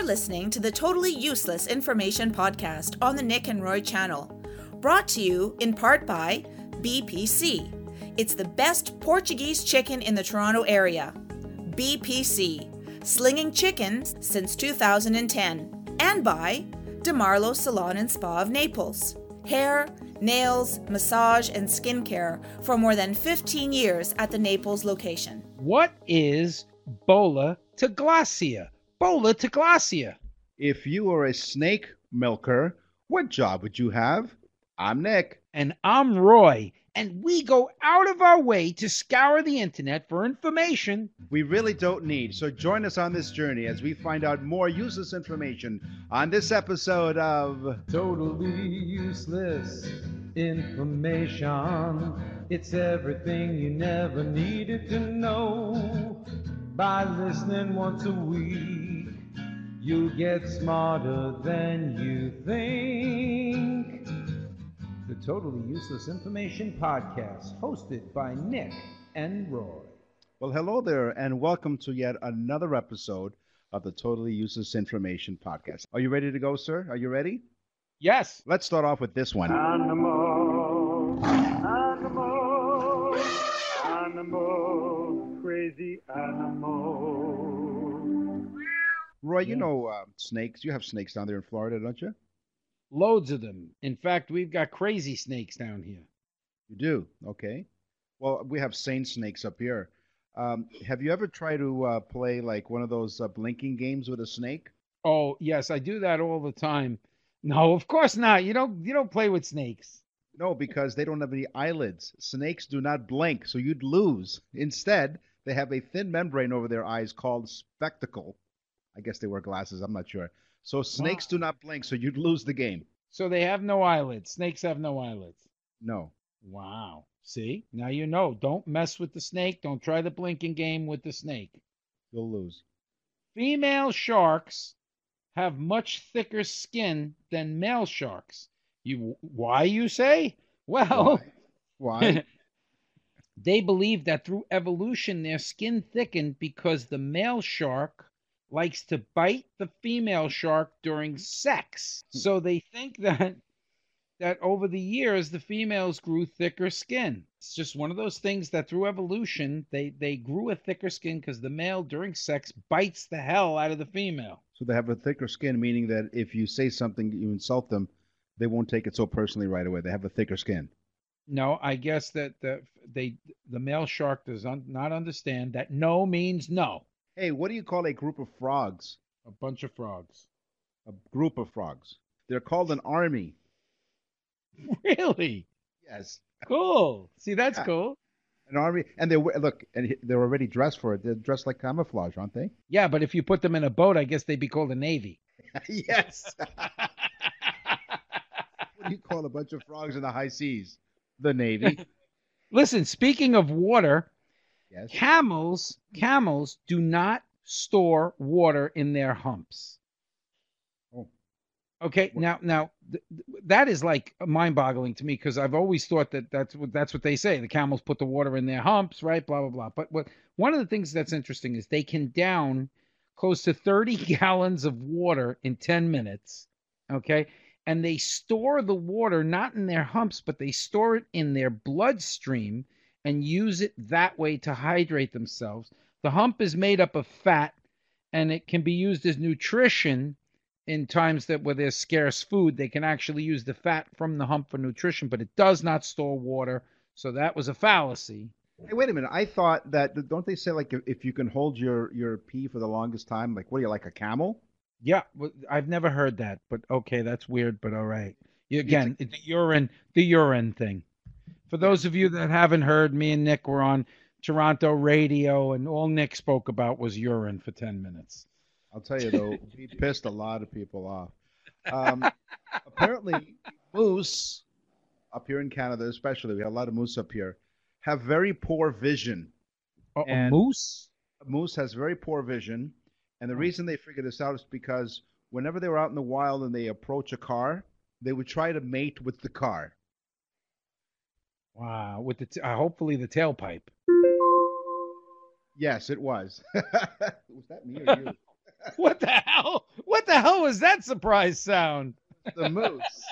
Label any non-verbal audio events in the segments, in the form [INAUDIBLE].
You're listening to the Totally Useless Information Podcast on the Nick and Roy channel, brought to you in part by BPC. It's the best Portuguese chicken in the Toronto area. BPC, slinging chickens since 2010. And by DeMarlo Salon and Spa of Naples. Hair, nails, massage, and skincare for more than 15 years at the Naples location. What is Bola to Glacia? Bola to Glacia. If you were a snake milker, what job would you have? I'm Nick. And I'm Roy. And we go out of our way to scour the internet for information. We really don't need, so join us on this journey as we find out more useless information on this episode of Totally useless information. It's everything you never needed to know. By listening once a week, you'll get smarter than you think. The Totally Useless Information Podcast, hosted by Nick and Roy. Well, hello there, and welcome to yet another episode of the Totally Useless Information Podcast. Are you ready to go, sir? Are you ready? Yes. Let's start off with this one. Animal, animal, animal, crazy animal. Roy, you know uh, snakes. You have snakes down there in Florida, don't you? Loads of them. In fact, we've got crazy snakes down here. You do? Okay. Well, we have sane snakes up here. Um, have you ever tried to uh, play like one of those uh, blinking games with a snake? Oh, yes, I do that all the time. No, of course not. You don't you don't play with snakes. No, because they don't have any eyelids. Snakes do not blink, so you'd lose. Instead, they have a thin membrane over their eyes called spectacle. I guess they wear glasses. I'm not sure. So snakes do not blink, so you'd lose the game. So they have no eyelids. Snakes have no eyelids. No. Wow. See? Now you know. Don't mess with the snake. Don't try the blinking game with the snake. You'll lose. Female sharks have much thicker skin than male sharks. You why you say? Well, Why? [LAUGHS] they believe that through evolution their skin thickened because the male shark likes to bite the female shark during sex. Hmm. So they think that that over the years the females grew thicker skin. It's just one of those things that through evolution they they grew a thicker skin because the male during sex bites the hell out of the female. so they have a thicker skin, meaning that if you say something, you insult them, they won't take it so personally right away. They have a thicker skin. No, I guess that the they the male shark does un, not understand that no means no. Hey, what do you call a group of frogs? A bunch of frogs. A group of frogs. They're called an army. [LAUGHS] Really? Yes. Cool. See, that's Yeah. cool. An army, and they look, and they're already dressed for it. They're dressed like camouflage, aren't they? Yeah, but if you put them in a boat, I guess they'd be called a navy. [LAUGHS] yes. [LAUGHS] what do you call a bunch of frogs in the high seas? The Navy. [LAUGHS] Listen, speaking of water, Yes. camels camels do not store water in their humps. Oh. Okay, now now th- th- that is like mind-boggling to me because I've always thought that that's what that's what they say. The camels put the water in their humps, right? Blah blah blah. But what one of the things that's interesting is they can down close to 30 [LAUGHS] gallons of water in 10 minutes. Okay, and they store the water not in their humps, but they store it in their bloodstream and use it that way to hydrate themselves. The hump is made up of fat and it can be used as nutrition in times that where there's scarce food. They can actually use the fat from the hump for nutrition, but it does not store water. So that was a fallacy. Hey, wait a minute. I thought that don't they say like if, you can hold your your pee for the longest time, like what are you like a camel? Yeah, well, I've never heard that, but okay, that's weird, but all right. You, again, the urine, the urine thing. For those of you that haven't heard, me and Nick were on Toronto radio, and all Nick spoke about was urine for ten minutes. I'll tell you though, [LAUGHS] he pissed a lot of people off. Um, apparently, moose up here in Canada, especially, we have a lot of moose up here, have very poor vision. Oh, a moose? moose has very poor vision, and the Oh. reason they figured this out is because whenever they were out in the wild and they approach a car, they would try to mate with the car. Wow. With the t- uh, hopefully the tailpipe. Yes, it was. [LAUGHS] was that me or you? [LAUGHS] What the hell? What the hell was that surprise sound? the moose.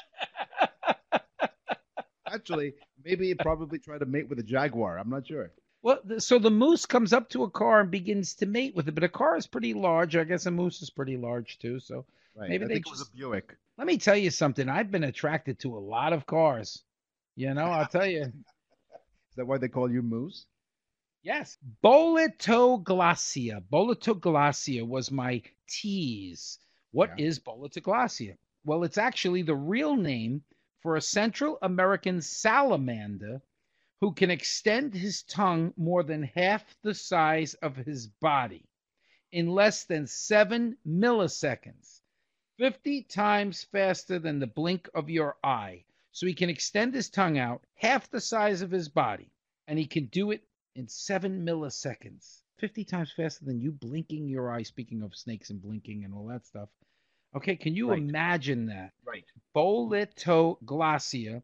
Actually, maybe it probably tried to mate with a jaguar. I'm not sure. Well, so the moose comes up to a car and begins to mate with it, but a car is pretty large. I guess a moose is pretty large too. So Right. Maybe I they it was a Buick. let me tell you something. I've been attracted to a lot of cars. You know, I'll tell you. [LAUGHS] Is that why they call you Moose? Yes. Bolitoglacia. Bolitoglacia was my tease. What Yeah. is? Well, it's actually the real name for a Central American salamander who can extend his tongue more than half the size of his body in less than seven milliseconds, 50 times faster than the blink of your eye. So he can extend his tongue out half the size of his body, and he can do it in seven milliseconds, 50 times faster than you blinking your eye. Speaking of snakes and blinking and all that stuff. Okay, can you Right. imagine that? Right. Bolitoglacia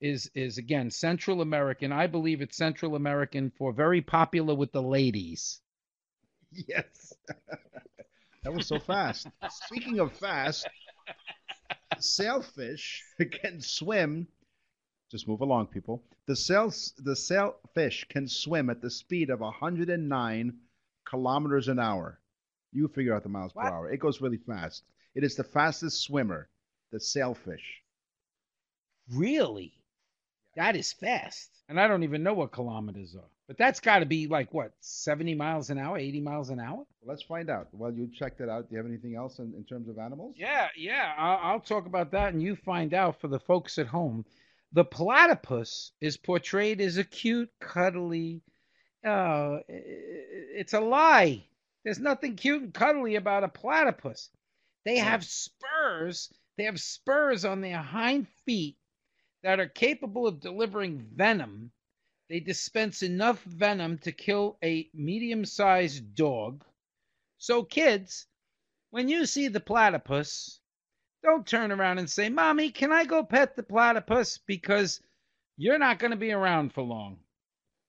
is is again Central American. I believe it's Central American for very popular with the ladies. Yes. [LAUGHS] that was so fast. Speaking of fast, sailfish can swim. Just move along, people. The sail the sailfish can swim at the speed of 109 kilometers an hour. You figure out the miles What? per hour. It goes really fast. It is the fastest swimmer, the sailfish. Really? That is fast. And I don't even know what kilometers are. But that's got to be like what, 70 miles an hour, 80 miles an hour? Let's find out. While you check that out, do you have anything else in, in terms of animals? Yeah, yeah. I'll, I'll talk about that and you find out for the folks at home. The platypus is portrayed as a cute, cuddly. Uh, i- i- it's a lie. There's nothing cute and cuddly about a platypus. They have spurs. They have spurs on their hind feet that are capable of delivering venom. They dispense enough venom to kill a medium sized dog. So, kids, when you see the platypus, don't turn around and say, Mommy, can I go pet the platypus? Because you're not going to be around for long.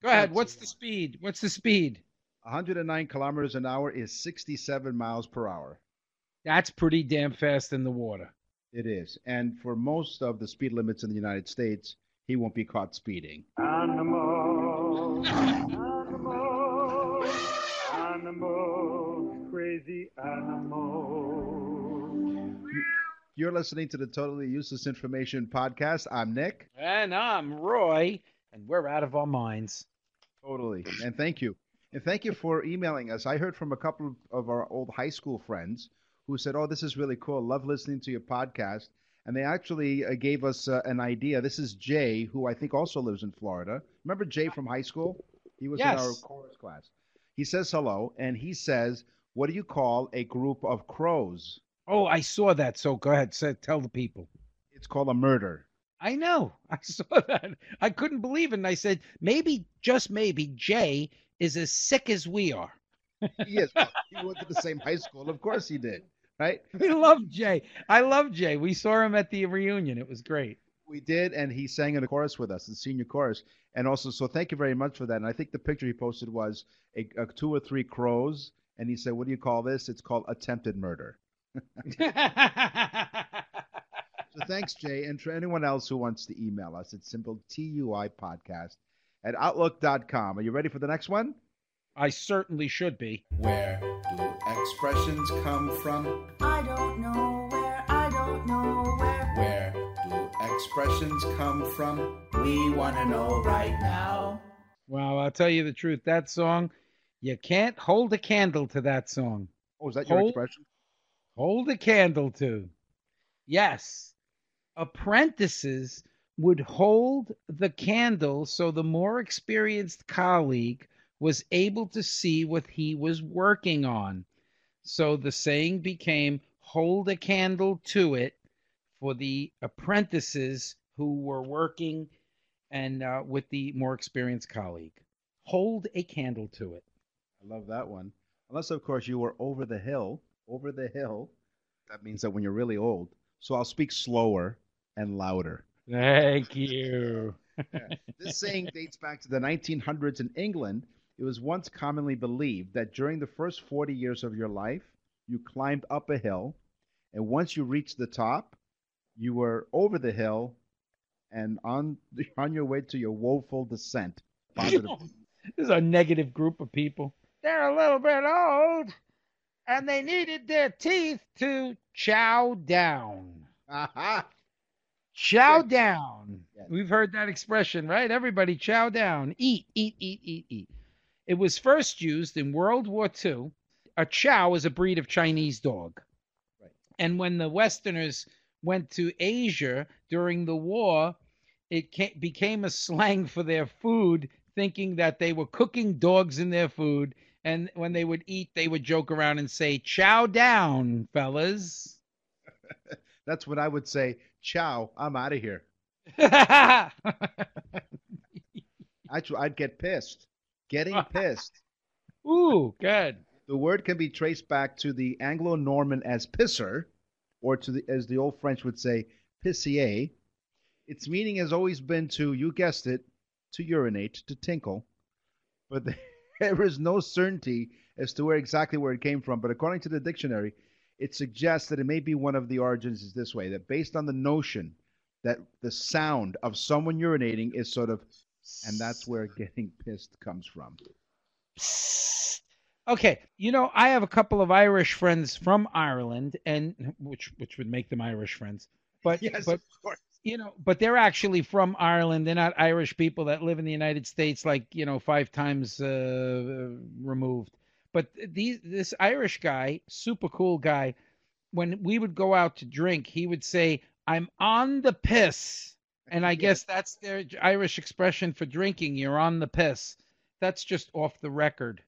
Go ahead. What's the speed? What's the speed? 109 kilometers an hour is 67 miles per hour. That's pretty damn fast in the water. It is. And for most of the speed limits in the United States, he won't be caught speeding. Animals, animals, animals, crazy animals. You're listening to the Totally Useless Information Podcast. I'm Nick. And I'm Roy, and we're out of our minds. Totally. And thank you. And thank you for emailing us. I heard from a couple of our old high school friends who said, Oh, this is really cool. Love listening to your podcast. And they actually uh, gave us uh, an idea. This is Jay, who I think also lives in Florida. Remember Jay from high school? He was in our chorus class. He says hello, and he says, What do you call a group of crows? Oh, I saw that. So go ahead. Say, tell the people. It's called a murder. I know. [LAUGHS] I saw that. I couldn't believe it. And I said, maybe, just maybe, Jay is as sick as we are. He is. Well, he went to the same high school. Of course he did. Right? [LAUGHS] We love Jay. I love Jay. We saw him at the reunion. It was great. We did, and he sang in the chorus with us, the senior chorus. And also, so thank you very much for that. And I think the picture he posted was a, a two or three crows, and he said, "What do you call this?" It's called attempted murder. [LAUGHS] So thanks, Jay, and for anyone else who wants to email us, it's simple TUI podcast at outlook.com. Are you ready for the next one? I certainly should be. Where do expressions come from? I don't know where, I don't know where. Where do expressions come from? We wanna know right now. Well, I'll tell you the truth. That song, you can't hold a candle to that song. Oh, is that your Hold- expression? Hold a candle to. Yes. Apprentices would hold the candle so the more experienced colleague was able to see what he was working on. So the saying became hold a candle to it for the apprentices who were working and uh, with the more experienced colleague. Hold a candle to it. I love that one. Unless, of course, you were over the hill. Over the hill. That means that when you're really old. So I'll speak slower and louder. Thank you. [LAUGHS] This saying dates back to the 1900s in England. It was once commonly believed that during the first 40 years of your life, you climbed up a hill, and once you reached the top, you were over the hill and on [LAUGHS] on your way to your woeful descent. [LAUGHS] Positive. this is a negative group of people. They're a little bit old, and they needed their teeth to chow down. Aha! Chow Yes. down. Yes. We've heard that expression, right? Everybody chow down. Eat, eat, eat, eat, eat. It was first used in World War II. A chow is a breed of Chinese dog. Right. And when the Westerners went to Asia during the war, it ca- became a slang for their food, thinking that they were cooking dogs in their food. And when they would eat, they would joke around and say, chow down, fellas. [LAUGHS] That's what I would say. Chow, I'm out of here. [LAUGHS] Actually, I'd get pissed. Getting [LAUGHS] pissed. Ooh, good. The word can be traced back to the Anglo-Norman as pisser, or to the, as the old French would say, pissier. Its meaning has always been to, you guessed it, to urinate, to tinkle. But [LAUGHS] there is no certainty as to where exactly where it came from. But according to the dictionary, it suggests that it may be one of the origins is this way: that based on the notion that the sound of someone urinating is sort of, and that's where getting pissed comes from. [SIGHS] Okay, you know, I have a couple of Irish friends from Ireland, and which which would make them Irish friends. But [LAUGHS] Yes, but of course. you know, but they're actually from Ireland. They're not Irish people that live in the United States, like you know, five times uh, removed. But these this Irish guy, super cool guy, when we would go out to drink, he would say, "I'm on the piss," and I guess that's their Irish expression for drinking. You're on the piss. That's just off the record.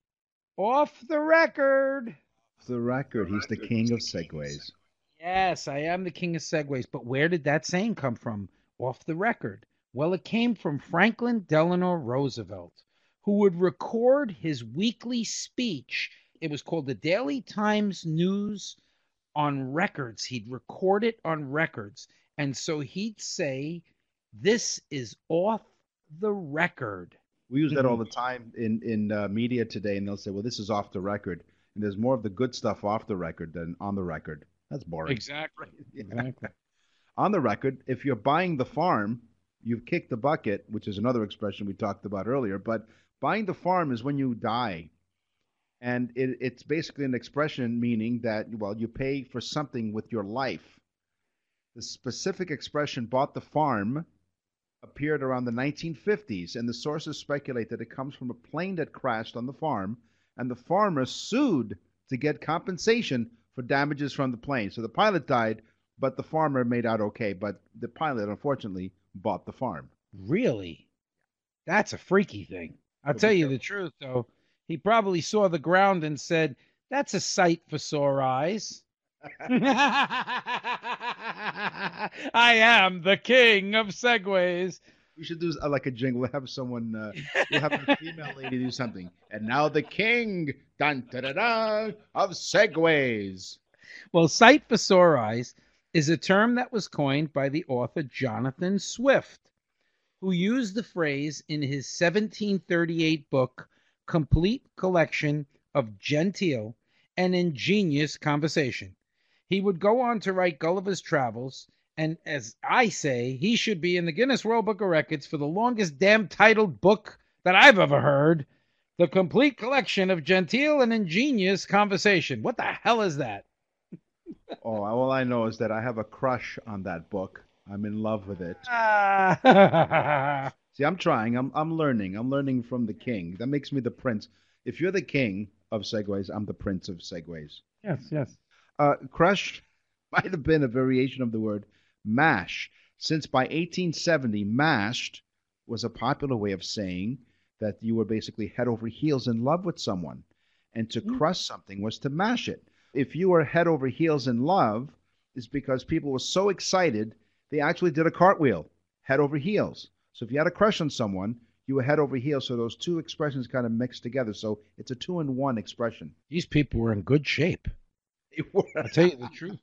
Off the record. For the record, he's the king of segues. Yes, I am the king of segues. But where did that saying come from? Off the record. Well, it came from Franklin Delano Roosevelt, who would record his weekly speech. It was called the Daily Times News on records. He'd record it on records. And so he'd say, This is off the record. We use that all the time in in uh, media today, and they'll say, "Well, this is off the record," and there's more of the good stuff off the record than on the record. That's boring. Exactly. [LAUGHS] Yeah. Exactly. On the record, if you're buying the farm, you've kicked the bucket, which is another expression we talked about earlier. But buying the farm is when you die, and it, it's basically an expression meaning that well, you pay for something with your life. The specific expression "bought the farm" appeared around the 1950s, and the sources speculate that it comes from a plane that crashed on the farm, and the farmer sued to get compensation for damages from the plane. So the pilot died, but the farmer made out okay. But the pilot, unfortunately, bought the farm. Really? That's a freaky thing. I'll tell you the truth, though. He probably saw the ground and said, That's a sight for sore eyes. I am the king of segues. We should do uh, like a jingle. We'll have someone, uh, we'll have a female lady do something. And now the king, dun, da, da, da, of segues. Well, sight for sore eyes is a term that was coined by the author Jonathan Swift, who used the phrase in his 1738 book, Complete Collection of Genteel and Ingenious Conversation. He would go on to write Gulliver's Travels, and as I say, he should be in the Guinness World Book of Records for the longest damn titled book that I've ever heard. The complete collection of genteel and ingenious conversation. What the hell is that? [LAUGHS] Oh, all I know is that I have a crush on that book. I'm in love with it. Ah. [LAUGHS] See, I'm trying. I'm I'm learning. I'm learning from the king. That makes me the prince. If you're the king of segues, I'm the prince of segues. yes, yes. Uh, crush [LAUGHS] might have been a variation of the word mash, since by 1870, mashed was a popular way of saying that you were basically head over heels in love with someone, and to crush something was to mash it. If you were head over heels in love, is because people were so excited they actually did a cartwheel, head over heels. So if you had a crush on someone, you were head over heels. So those two expressions kind of mixed together. So it's a two in one expression. These people were in good shape. [LAUGHS] They were. I'll tell you the truth.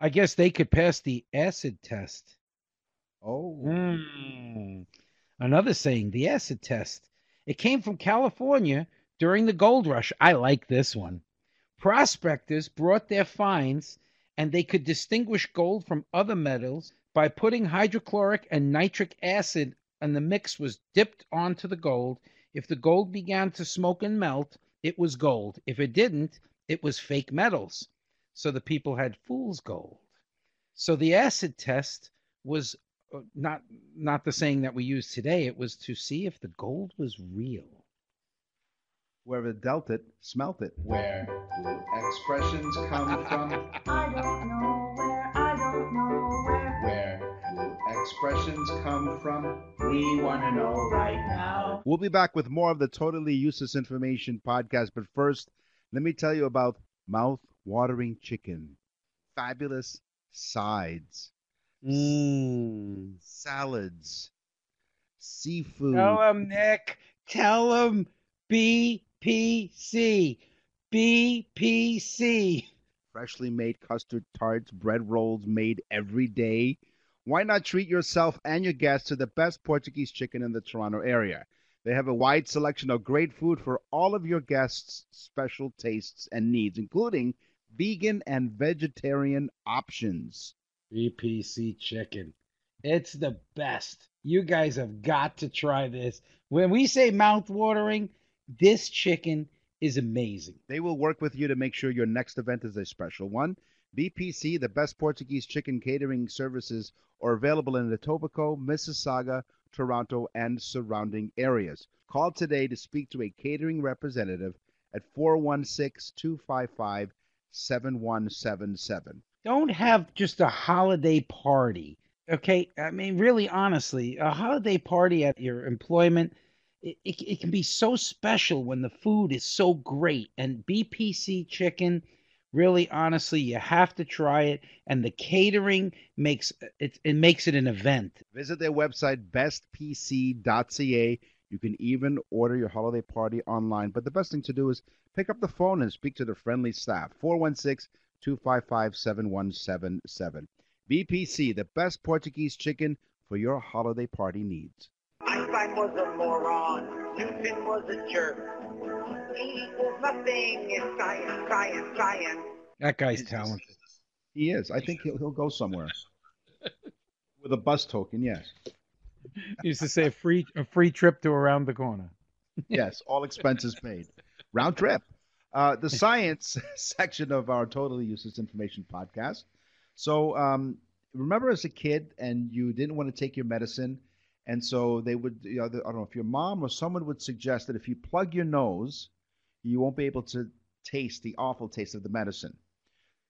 I guess they could pass the acid test. Oh, Mm. Another saying, the acid test. It came from California during the gold rush. I like this one. Prospectors brought their finds and they could distinguish gold from other metals by putting hydrochloric and nitric acid and the mix was dipped onto the gold. If the gold began to smoke and melt, it was gold. If it didn't, it was fake metals. So the people had fool's gold. So the acid test was uh, not not the saying that we use today. It was to see if the gold was real. whoever dealt it, smelt it. Where do expressions come [LAUGHS] from? I don't know where, I don't know where. Where do expressions come from? We want to know right now. We'll be back with more of the Totally Useless Information podcast. But first, let me tell you about mouth watering chicken. Fabulous sides, Mm. salads, seafood. Tell him, Nick. Tell him BPC. BPC. freshly made custard tarts, bread rolls made every day. Why not treat yourself and your guests to the best Portuguese chicken in the Toronto area? They have a wide selection of great food for all of your guests' special tastes and needs, including vegan and vegetarian options. BPC chicken. It's the best. You guys have got to try this. When we say mouth watering, this chicken is amazing. They will work with you to make sure your next event is a special one. BPC, the best Portuguese chicken catering services, are available in Etobicoke, Mississauga, Toronto, and surrounding areas. Call today to speak to a catering representative at 416 255 7177. Don't have just a holiday party. Okay? I mean, really, honestly, a holiday party at your employment, it, it, it can be so special when the food is so great. And BPC chicken, really, honestly, you have to try it. And the catering makes it, it makes it an event. Visit their website, bestpc.ca. You can even order your holiday party online. But the best thing to do is pick up the phone and speak to the friendly staff. 416 255 7177. BPC, the best Portuguese chicken for your holiday party needs. Einstein was a moron. Newton was a jerk. Equals nothing in science, science, science. That guy's talented. He is. I think he'll, he'll go somewhere. [LAUGHS] With a bus token, yes. He used to say a free a free trip to around the corner. [LAUGHS] Yes, all expenses paid. Round trip. Uh, the [LAUGHS] science section of our Totally Useless Information podcast. So, um, remember as a kid and you didn't want to take your medicine, and so they would, you know, I don't know if your mom or someone would suggest that if you plug your nose, you won't be able to taste the awful taste of the medicine.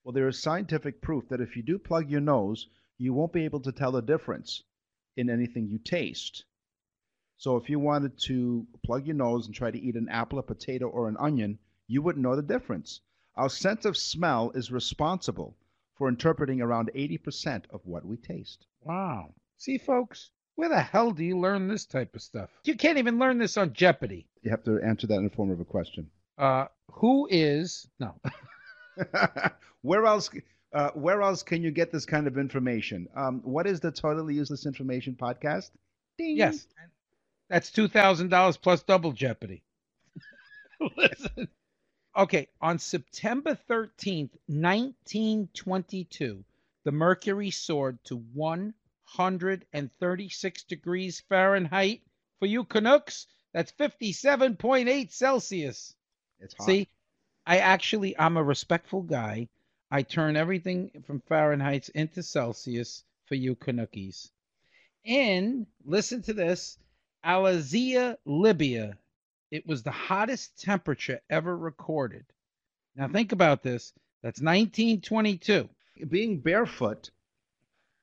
Well, there is scientific proof that if you do plug your nose, you won't be able to tell the difference in anything you taste. So if you wanted to plug your nose and try to eat an apple, a potato, or an onion, you wouldn't know the difference. Our sense of smell is responsible for interpreting around 80% of what we taste. Wow. See, folks, where the hell do you learn this type of stuff? You can't even learn this on Jeopardy. You have to answer that in the form of a question. Uh, who is no? [LAUGHS] where else? Uh, where else can you get this kind of information? Um, what is the Totally Useless Information podcast? Ding. yes, that's two thousand dollars plus double Jeopardy. [LAUGHS] Listen. Okay, on September thirteenth, nineteen twenty-two, the mercury soared to one hundred and thirty-six degrees Fahrenheit. For you Canucks, that's fifty-seven point eight Celsius. It's hot. See, I actually I'm a respectful guy. I turn everything from Fahrenheit into Celsius for you Canuckies. And listen to this, Alazia, Libya. It was the hottest temperature ever recorded. Now think about this. That's 1922. being barefoot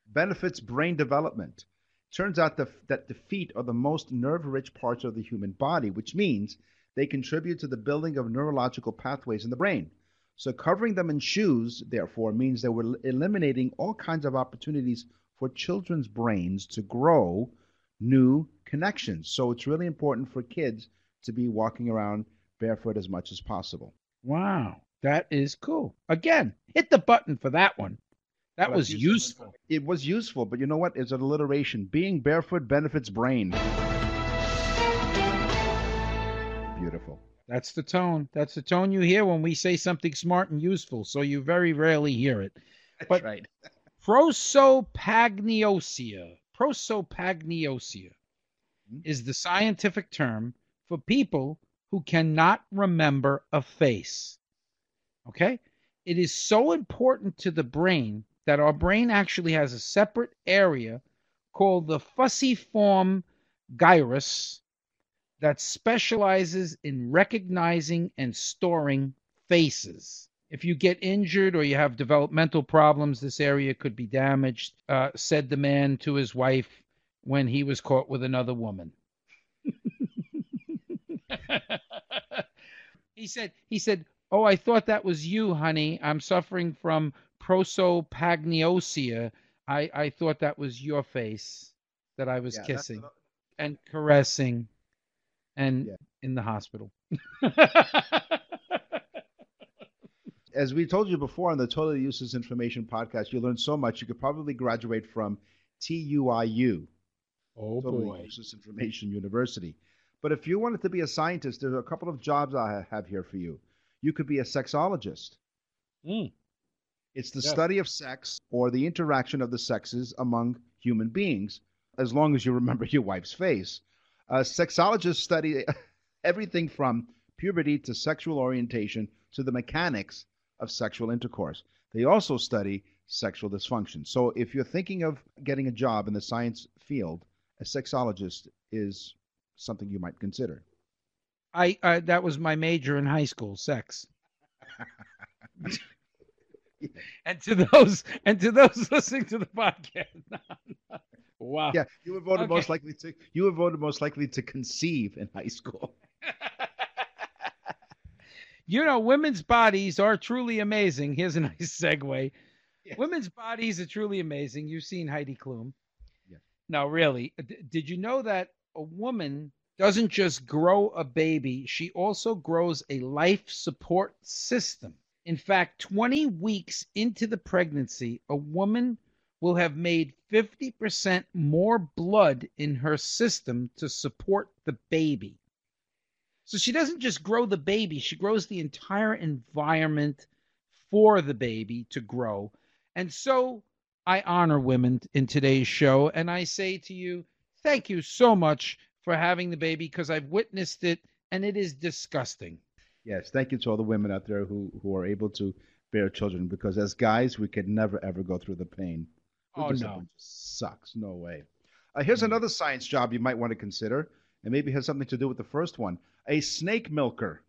benefits brain development. Turns out the, that the feet are the most nerve rich parts of the human body, which means they contribute to the building of neurological pathways in the brain. So covering them in shoes, therefore, means that we're eliminating all kinds of opportunities for children's brains to grow new connections. So it's really important for kids to be walking around barefoot as much as possible. Wow, that is cool. Again, hit the button for that one. That Well, was that's useful. It was useful, but you know what? It's an alliteration. Being barefoot benefits brain. Beautiful. That's the tone. That's the tone you hear when we say something smart and useful. So you very rarely hear it. That's But- right. Prosopagnosia. Prosopagnosia Hmm? is the scientific term for people who cannot remember a face. Okay? It is so important to the brain that our brain actually has a separate area called the fusiform gyrus that specializes in recognizing and storing faces. If you get injured or you have developmental problems, this area could be damaged, uh, said the man to his wife when he was caught with another woman. [LAUGHS] he said, he said, Oh, I thought that was you, honey. I'm suffering from prosopagnosia. I, I thought that was your face that I was Yeah, kissing and caressing and Yeah. in the hospital. [LAUGHS] As we told you before on the Totally Useless Information podcast, you learned so much you could probably graduate from TUIU, oh Totally Useless Information University. But if you wanted to be a scientist, there's a couple of jobs I have here for you. You could be a sexologist. Mm. It's the Yes. study of sex or the interaction of the sexes among human beings, as long as you remember [LAUGHS] your wife's face. Uh, sexologists study [LAUGHS] everything from puberty to sexual orientation to the mechanics of sexual intercourse. They also study sexual dysfunction. So if you're thinking of getting a job in the science field, a sexologist is something you might consider. I, I that was my major in high school, sex. [LAUGHS] and to those and to those [LAUGHS] listening to the podcast. Wow. Yeah, you were voted Okay. most likely to you were voted most likely to conceive in high school. [LAUGHS] You know, women's bodies are truly amazing. Here's a [LAUGHS] nice segue. Yes. Women's bodies are truly amazing. You've seen Heidi Klum. Yes. No, really. D- did you know that a woman doesn't just grow a baby, she also grows a life support system? In fact, 20 weeks into the pregnancy, a woman will have made 50% more blood in her system to support the baby. So she doesn't just grow the baby, she grows the entire environment for the baby to grow. And so I honor women in today's show and I say to you, thank you so much for having the baby because I've witnessed it and it is disgusting. Yes, thank you to all the women out there who, who are able to bear children because as guys, we could never ever go through the pain. Oh, no. sucks. No way. Uh, here's another science job you might want to consider, and maybe has something to do with the first one a snake milker.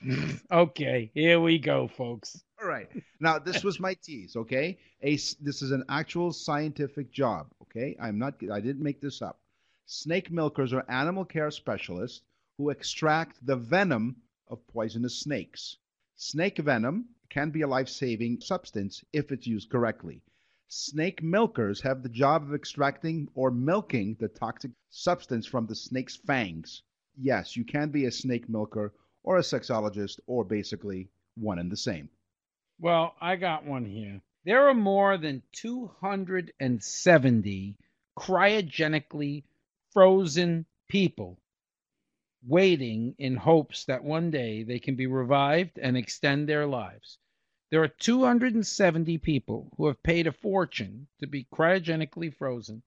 [LAUGHS] okay, here we go, folks. All right. Now, this was my tease, okay? A, this is an actual scientific job, okay? I'm not, I didn't make this up. Snake milkers are animal care specialists who extract the venom of poisonous snakes. Snake venom can be a life saving substance if it's used correctly. Snake milkers have the job of extracting or milking the toxic substance from the snake's fangs. Yes, you can be a snake milker or a sexologist or basically one and the same. Well, I got one here. There are more than 270 cryogenically frozen people waiting in hopes that one day they can be revived and extend their lives. There are 270 people who have paid a fortune to be cryogenically frozen.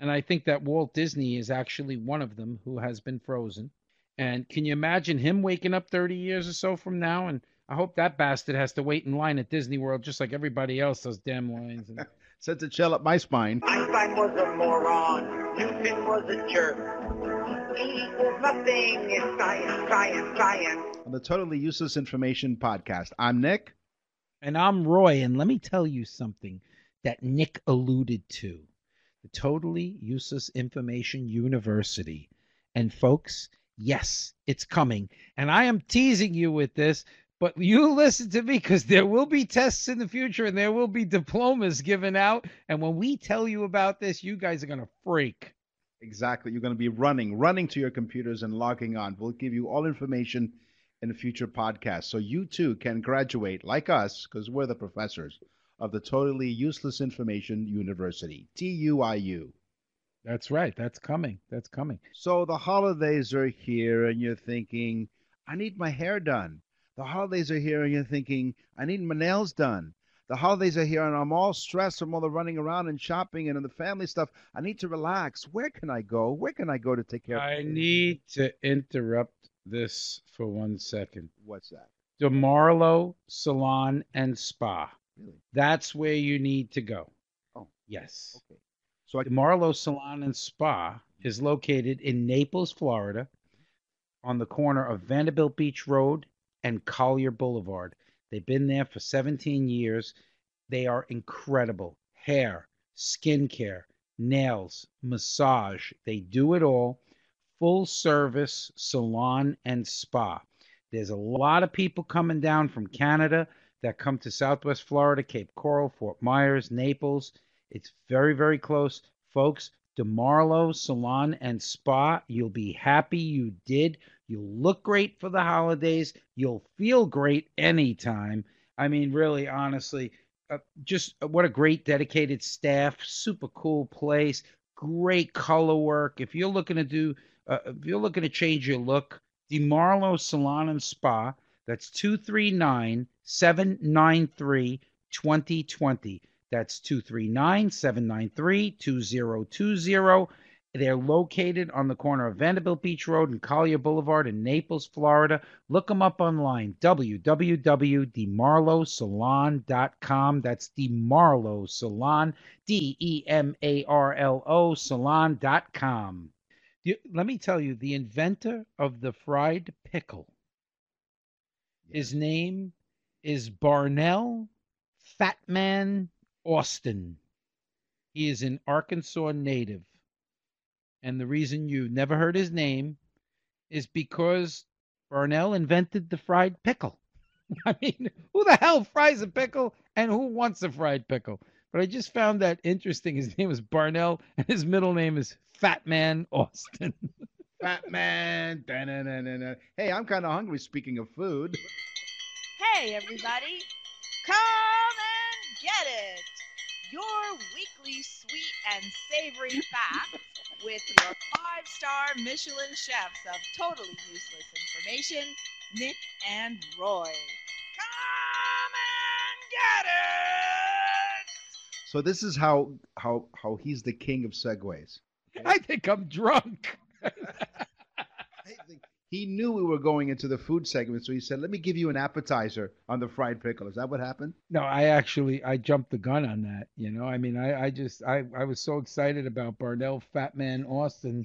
And I think that Walt Disney is actually one of them who has been frozen. And can you imagine him waking up 30 years or so from now? And I hope that bastard has to wait in line at Disney World just like everybody else does damn lines. And [LAUGHS] Sends a chill up my spine. Einstein was a moron. Newton was a jerk. E equals nothing. It's science, science, science. On the Totally Useless Information Podcast, I'm Nick. And I'm Roy, and let me tell you something that Nick alluded to the Totally Useless Information University. And folks, yes, it's coming. And I am teasing you with this But you [LAUGHS] listen to me because there will be tests in the future and there will be diplomas given out. And when we tell you about this, you guys are gonna freak. Exactly. You're going to be running, running to your computers and logging on. We'll give you all information in a future podcast. So you too can graduate like us, because we're the professors of the Totally Useless Information University, TUIU. That's right. That's coming. That's coming. So the holidays are here, and you're thinking, I need my hair done. The holidays are here, and you're thinking, I need my nails done. The holidays are here, and I'm all stressed from all the running around and shopping and the family stuff. I need to relax. Where can I go? Where can I go to take care I of need to interrupt this for one second. What's that? DeMarlo Salon and Spa. Really? That's where you need to go. Oh. Yes. Okay. So I DeMarlo Salon and Spa is located in Naples, Florida, on the corner of Vanderbilt Beach Road and Collier Boulevard. They've been there for 17 years. They are incredible. Hair, skincare, nails, massage. They do it all. Full service salon and spa. There's a lot of people coming down from Canada that come to Southwest Florida, Cape Coral, Fort Myers, Naples. It's very, very close. Folks, DeMarlo Salon and Spa. You'll be happy you did. You'll look great for the holidays. You'll feel great anytime. I mean, really, honestly, uh, just what a great dedicated staff. Super cool place. Great color work. If you're looking to do, uh, if you're looking to change your look, DeMarlo Salon and Spa. That's 239 793 2020. That's 239 793 2020. They're located on the corner of Vanderbilt Beach Road and Collier Boulevard in Naples, Florida. Look them up online www.demarlosalon.com. That's DeMarlo Salon, D E M A R L O salon.com. You- Let me tell you, the inventor of the fried pickle, his name is Bernell Fatman Austin. He is an Arkansas native. And the reason you never heard his name is because Bernell invented the fried pickle. [LAUGHS] I mean, who the hell fries a pickle and who wants a fried pickle? But I just found that interesting. His name is Bernell and his middle name is Fat Man Austin. [LAUGHS] Fat man. Da-na-na-na-na. Hey, I'm kind of hungry. Speaking of food, Hey, everybody, come and get it! Your weekly sweet and savory facts with your five star Michelin chefs of totally useless information, Nick and Roy. Come and get it! So this is how how how he's the king of segues. [LAUGHS] I think I'm drunk. [LAUGHS] He knew we were going into the food segment, so he said, "Let me give you an appetizer on the fried pickle." Is that what happened? No, I actually I jumped the gun on that. You know, I mean, I I just I I was so excited about Bernell Fat Man Austin.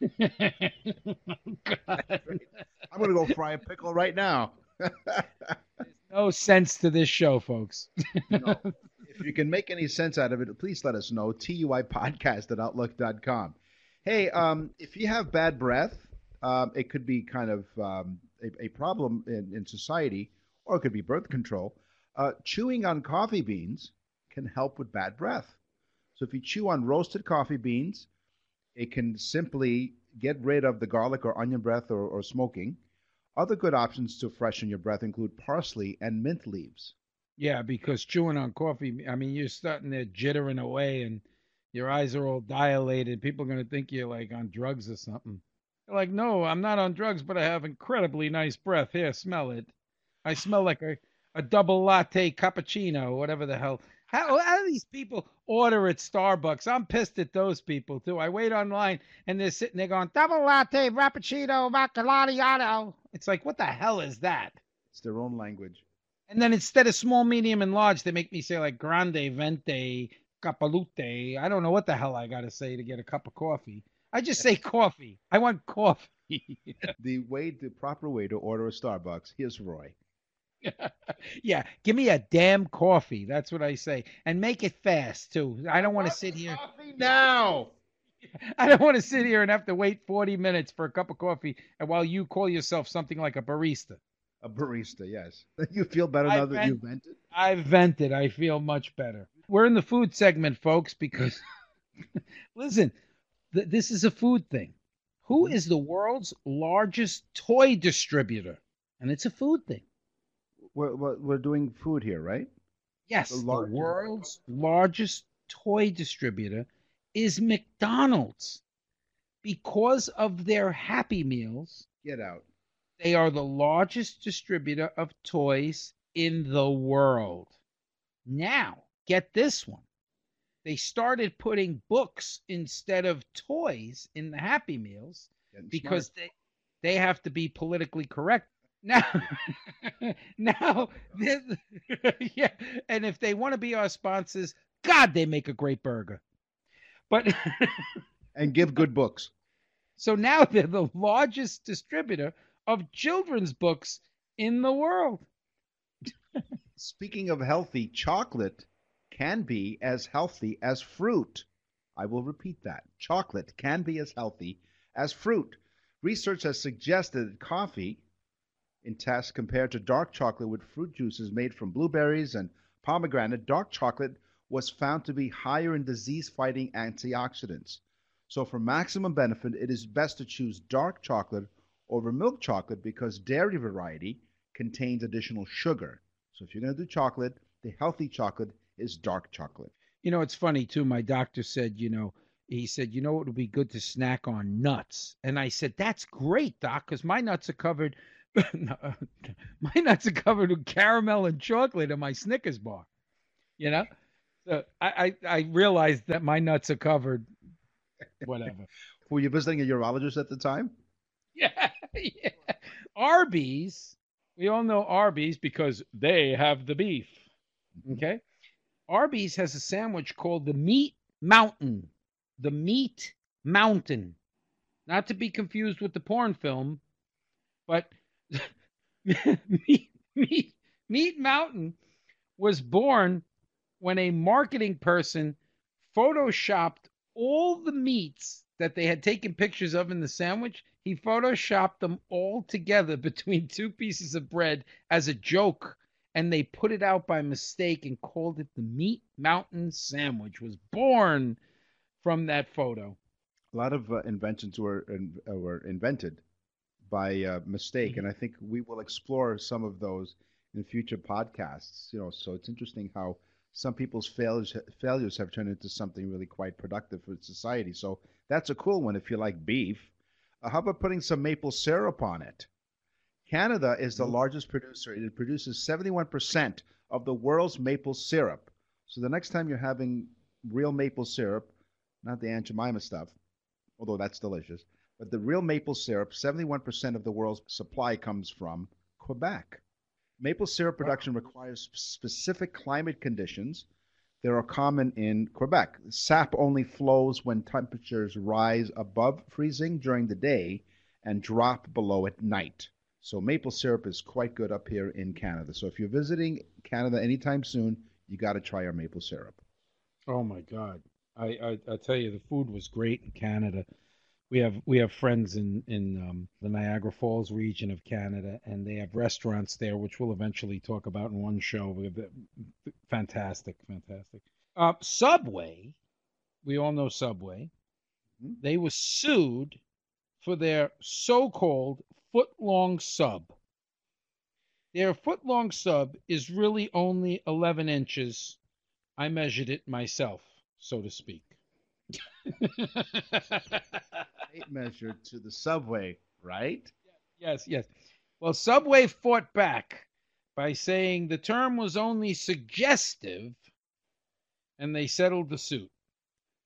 [LAUGHS] I'm gonna go fry a pickle right now. No sense to this show, folks. No. [LAUGHS] If you can make any sense out of it, please let us know. TUIpodcast at outlook.com. Hey, um, if you have bad breath, um, it could be kind of um, a, a problem in, in society, or it could be birth control. Uh, chewing on coffee beans can help with bad breath. So if you chew on roasted coffee beans, it can simply get rid of the garlic or onion breath or, or smoking. Other good options to freshen your breath include parsley and mint leaves. Yeah, because chewing on coffee, I mean, you're starting to jittering away and your eyes are all dilated. People are going to think you're like on drugs or something. They're like, no, I'm not on drugs, but I have incredibly nice breath. Here, smell it. I smell like a, a double latte cappuccino, whatever the hell. How, how do these people order at Starbucks? I'm pissed at those people too. I wait online and they're sitting there going, double latte, frappuccino, macchiato. It's like, what the hell is that? It's their own language. And then instead of small, medium, and large, they make me say like grande, venti, capalute. I don't know what the hell I got to say to get a cup of coffee. I just say [LAUGHS] coffee. I want coffee. the way, the proper way to order a Starbucks. Here's Roy. [LAUGHS] yeah, give me a damn coffee. That's what I say, and make it fast too. I don't want to sit here. Now. [LAUGHS] I don't want to sit here and have to wait 40 minutes for a cup of coffee and while you call yourself something like a barista. A barista, yes. [LAUGHS] You feel better I now that you vented? I vented. I feel much better. We're in the food segment, folks, because listen, th- this is a food thing. Who mm-hmm. is the world's largest toy distributor? And it's a food thing. We're, we're, we're doing food here, right? Yes, The the, world's largest toy distributor is McDonald's. Because of their Happy Meals, Get out. they are the largest distributor of toys in the world. Now, get this one. They started putting books instead of toys in the Happy Meals Getting because they they have to be politically correct. Now, [LAUGHS] now, this- [LAUGHS] yeah, and if they want to be our sponsors, God, they make a great burger. But. [LAUGHS] And give good books. so now they're the largest distributor of children's books in the world. Speaking of healthy, chocolate can be as healthy as fruit. I will repeat that. Chocolate can be as healthy as fruit. Research has suggested that coffee, in tests compared to dark chocolate with fruit juices made from blueberries and pomegranate, dark chocolate was found to be higher in disease fighting antioxidants. So, for maximum benefit, it is best to choose dark chocolate over milk chocolate because dairy variety contains additional sugar. So, if you're going to do chocolate, the healthy chocolate is dark chocolate. You know, it's funny too. My doctor said, you know, he said, you know, it would be good to snack on nuts. And I said, that's great, doc, because my nuts are covered. [LAUGHS] my nuts are covered with caramel and chocolate in my Snickers bar. You know, so I I, I realized that my nuts are covered. Whatever. [LAUGHS] Were you visiting a urologist at the time? [LAUGHS] Yeah, yeah. Arby's. We all know Arby's because they have the beef. Mm-hmm. Okay. Arby's has a sandwich called the Meat Mountain. The Meat Mountain. Not to be confused with the porn film, but [LAUGHS] Meat, Meat, Mountain was born when a marketing person photoshopped all the meats that they had taken pictures of in the sandwich. He photoshopped them all together [LAUGHS] between two pieces of bread as a joke, and they put it out by mistake and called it the Meat Mountain Sandwich. Was born from that photo. A lot of uh, inventions were uh, were invented by uh, mistake, and I think we will explore some of those in future podcasts. You know, so it's interesting how some people's failures failures have turned into something really quite productive for society. So that's a cool one if you like beef. Uh, how about putting some maple syrup on it? Canada is the largest producer. It produces 71% of the world's maple syrup. So the next time you're having real maple syrup, not the Aunt Jemima stuff, although that's delicious, but the real maple syrup, 71% of the world's supply comes from Quebec. Maple syrup production requires specific climate conditions that are common in Quebec. Sap only flows when temperatures rise above freezing during the day and drop below at night. So maple syrup is quite good up here in Canada. So if you're visiting Canada anytime soon, you got to try our maple syrup. Oh my God! I, I I tell you, the food was great in Canada. We have we have friends in in um, the Niagara Falls region of Canada, and they have restaurants there, which we'll eventually talk about in one show. We have the- Fantastic, fantastic. Uh, Subway, we all know Subway. They were sued for their so-called foot-long sub. Their foot-long sub is really only 11 inches. I measured it myself, so to speak. Tape measure to the subway, right? Yes, yes. Well, Subway fought back by saying the term was only suggestive and they settled the suit.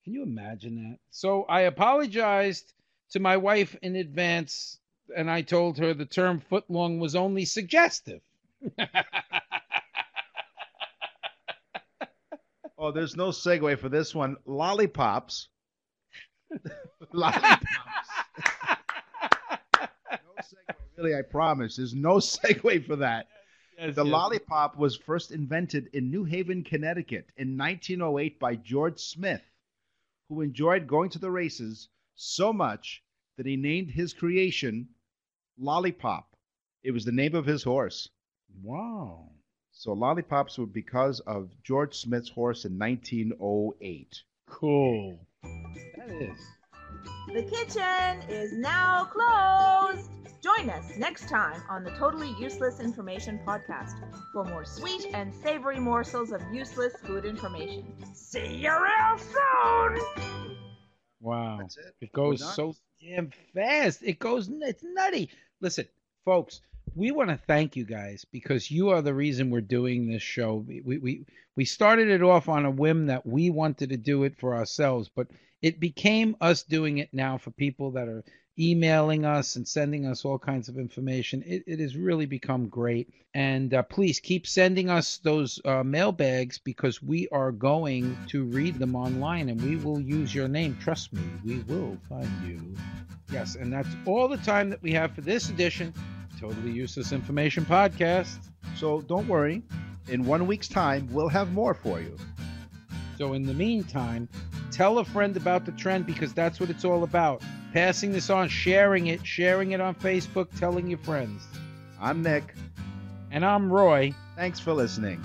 Can you imagine that? So I apologized to my wife in advance and I told her the term footlong was only suggestive. [LAUGHS] Oh, there's no segue for this one. Lollipops. [LAUGHS] Lollipops. no segue. Really, I promise. There's no segue for that. Yes, the yes. lollipop was first invented in New Haven, Connecticut in 1908 by George Smith, who enjoyed going to the races so much that he named his creation Lollipop. It was the name of his horse. Wow. So lollipops were because of George Smith's horse in 1908. Cool. That is. The kitchen is now closed. Join us next time on the Totally Useless Information Podcast for more sweet and savory morsels of useless food information. See you real soon! Wow. That's it. It goes so damn fast. It goes, it's nutty. Listen, folks, we want to thank you guys because you are the reason we're doing this show. We, we, we started it off on a whim that we wanted to do it for ourselves, but it became us doing it now for people that are emailing us and sending us all kinds of information. It, it has really become great. And uh, please keep sending us those uh, mailbags because we are going to read them online and we will use your name. Trust me, we will find you. Yes, and that's all the time that we have for this edition. Totally Useless Information Podcast. So don't worry. In one week's time, we'll have more for you. So, in the meantime, tell a friend about the trend because that's what it's all about. Passing this on, sharing it, sharing it on Facebook, telling your friends. I'm Nick. And I'm Roy. Thanks for listening.